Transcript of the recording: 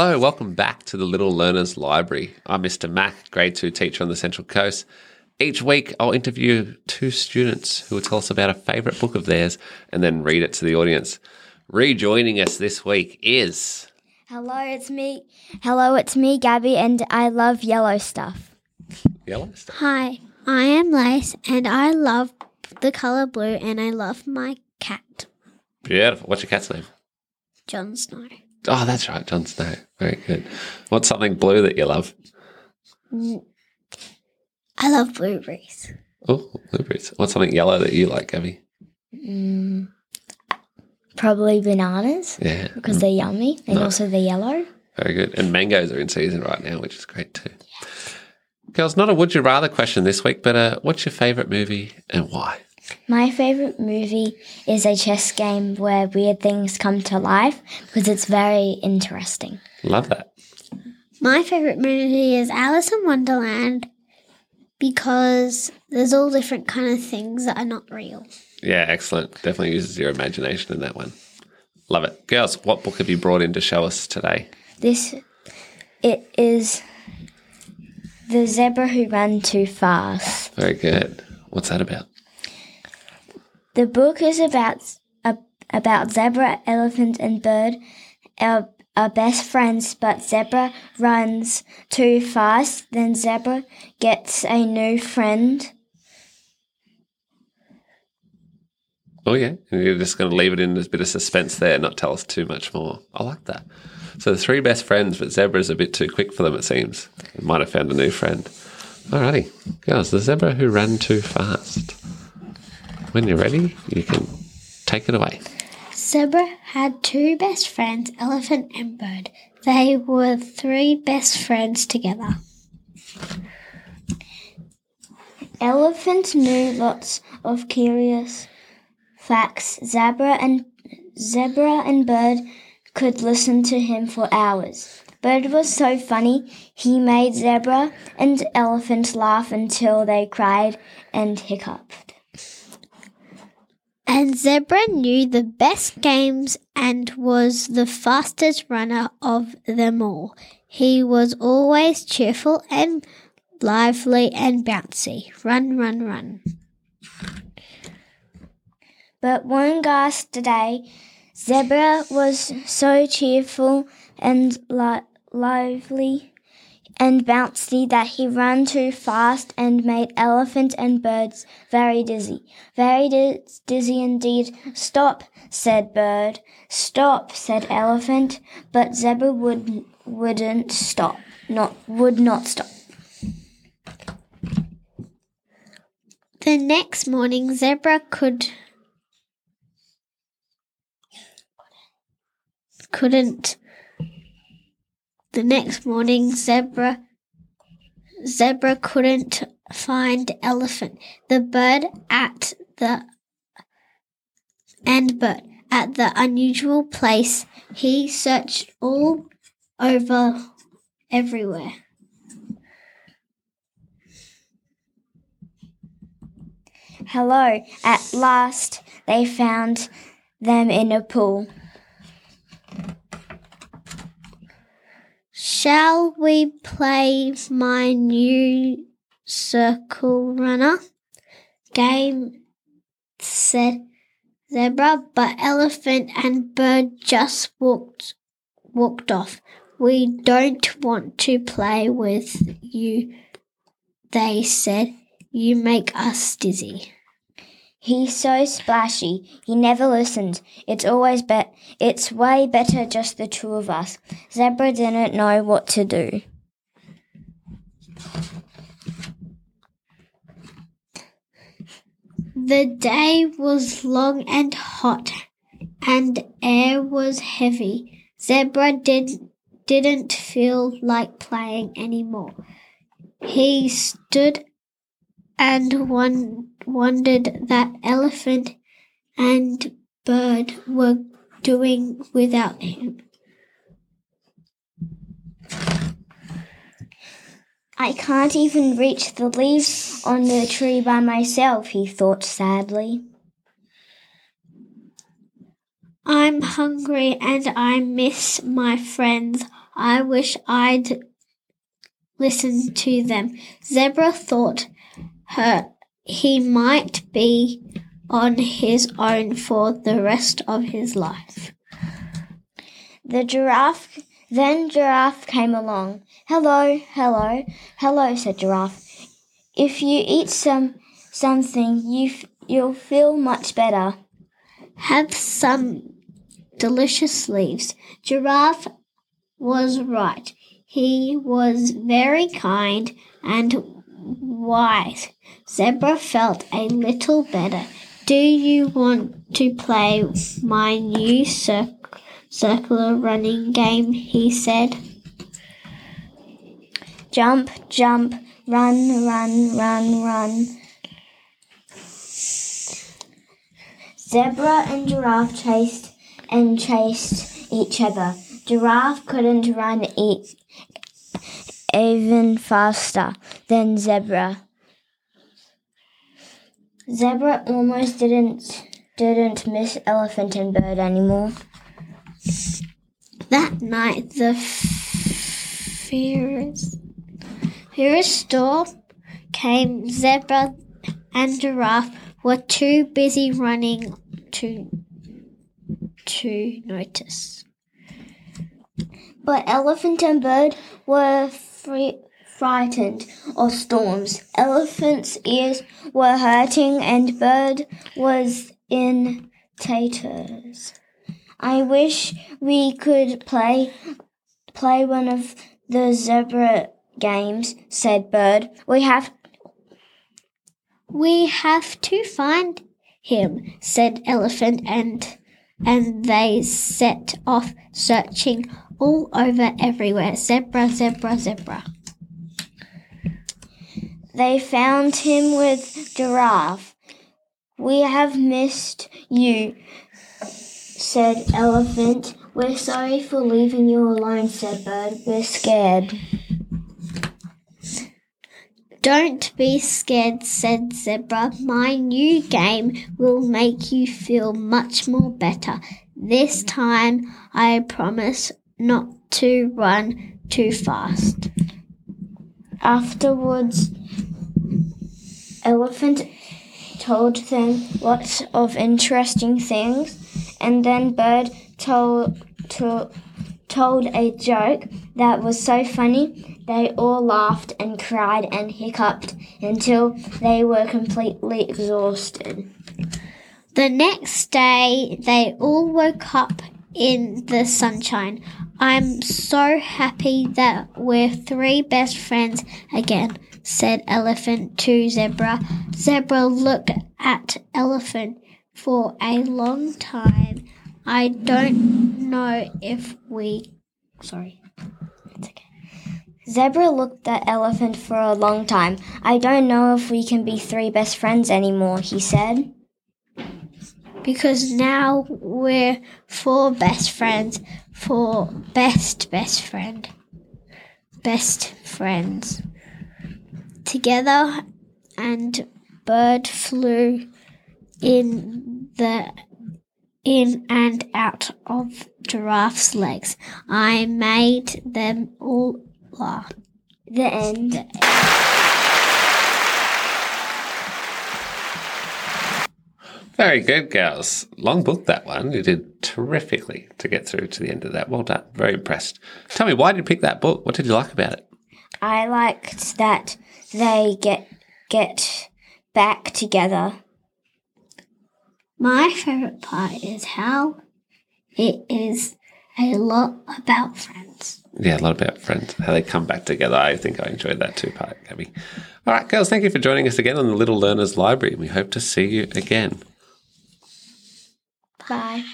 Hello, welcome back to the Little Learners Library. I'm Mr. Mac, grade two teacher on the Central Coast. Each week, I'll interview two students who will tell us about a favourite book of theirs and then read it to the audience. Rejoining us this week is. Hello, it's me. Hello, it's me, Gabby, and I love yellow stuff. Yellow stuff? Hi, I am Lace and I love the colour blue and I love my cat, Beautiful. What's your cat's name? Jon Snow. Oh, that's right, John Snow. Very good. What's something blue that you love? I love blueberries. Oh, blueberries. What's something yellow that you like, Gabby? Mm, probably bananas Yeah, because they're yummy and No. also they're yellow. very good. And mangoes are in season right now, which is great too. Girls, not a would you rather question this week, but uh, what's your favourite movie and why? My favorite movie is a chess game where weird things come to life because it's very interesting. Love that. My favourite movie is Alice in Wonderland because there's all different kind of things that are not real. Yeah, excellent. Definitely uses your imagination in that one. Love it. Girls, what book have you brought in to show us today? This it is the zebra who ran too fast. Very good. What's that about? The book is about a, about zebra, elephant, and bird are best friends, but zebra runs too fast. Then zebra gets a new friend. Oh, yeah. And you're just going to leave it in a bit of suspense there, not tell us too much more. I like that. So the three best friends, but zebra's a bit too quick for them, it seems. They might have found a new friend. Alrighty. Girls, the zebra who ran too fast. When you're ready, you can take it away. Zebra had two best friends, Elephant and Bird. They were three best friends together. Elephant knew lots of curious facts. Zebra and zebra and bird could listen to him for hours. Bird was so funny, he made zebra and elephant laugh until they cried and hiccuped. And Zebra knew the best games and was the fastest runner of them all. He was always cheerful and lively and bouncy. Run, run, run. But one gust day, Zebra was so cheerful and li- lively and bouncy that he ran too fast and made elephant and birds very dizzy. Very di- dizzy indeed. Stop, said bird. Stop, said elephant. But Zebra would wouldn't stop. Not would not stop. The next morning, Zebra could couldn't. The next morning, Zebra Zebra couldn't find Elephant. The bird at the and bird at the unusual place. He searched all over everywhere. Hello. At last they found them in a pool. Shall we play my new circle runner game? said Zebra, but Elephant and Bird just walked walked off. We don't want to play with you, they said. You make us dizzy. He's so splashy. He never listens. It's always bet. It's way better just the two of us. Zebra didn't know what to do. The day was long and hot, and air was heavy. Zebra did, didn't feel like playing anymore. He stood and won, wondered that elephant and bird were doing without him. I can't even reach the leaves on the tree by myself, he thought sadly. I'm hungry and I miss my friends. I wish I'd listened to them. Zebra thought he might be on his own for the rest of his life. The giraffe, then Giraffe came along. Hello, hello, hello, said Giraffe. If you eat some something, you f- you'll feel much better. Have some delicious leaves. Giraffe was right. He was very kind and wise. Zebra felt a little better. Do you want to play my new cir- circular running game? He said. Jump, jump, run, run, run, run. Zebra and giraffe chased and chased each other. Giraffe couldn't run e- even faster than zebra. Zebra almost didn't didn't miss elephant and bird anymore. That night, the fierce, fierce storm came. Zebra and giraffe were too busy running to to notice. But elephant and bird were free, frightened of storms. Elephant's ears were hurting and bird was in tatters. I wish we could play play one of the zebra games, said Bird. We have We have to find him, said Elephant, and and they set off searching all over everywhere. Zebra, zebra, zebra. They found him with Giraffe. We have missed you, said Elephant. We're sorry for leaving you alone, said Bird. We're scared. Don't be scared, said Zebra. My new game will make you feel much more better. This time I promise not to run too fast. Afterwards, Elephant told them lots of interesting things, and then Bird told to, told a joke that was so funny they all laughed and cried and hiccuped until they were completely exhausted. The next day, they all woke up in the sunshine. I'm so happy that we're three best friends again, said Elephant to Zebra. Zebra looked at Elephant for a long time. I don't know if we. Sorry. It's okay. Zebra looked at Elephant for a long time. I don't know if we can be three best friends anymore, he said. Because now we're four best friends. four best best friend. Best friends. Together and bird flew in the in and out of giraffe's legs. I made them all laugh. The end. Very good, girls. Long book, that one. You did terrifically to get through to the end of that. Well done. Very impressed. Tell me, why did you pick that book? What did you like about it? I liked that they get get back together. My favorite part is how it is a lot about friends. Yeah, a lot about friends, how they come back together. I think I enjoyed that too part, Gabby. All right, girls, thank you for joining us again on the Little Learners Library. We hope to see you again. Bye.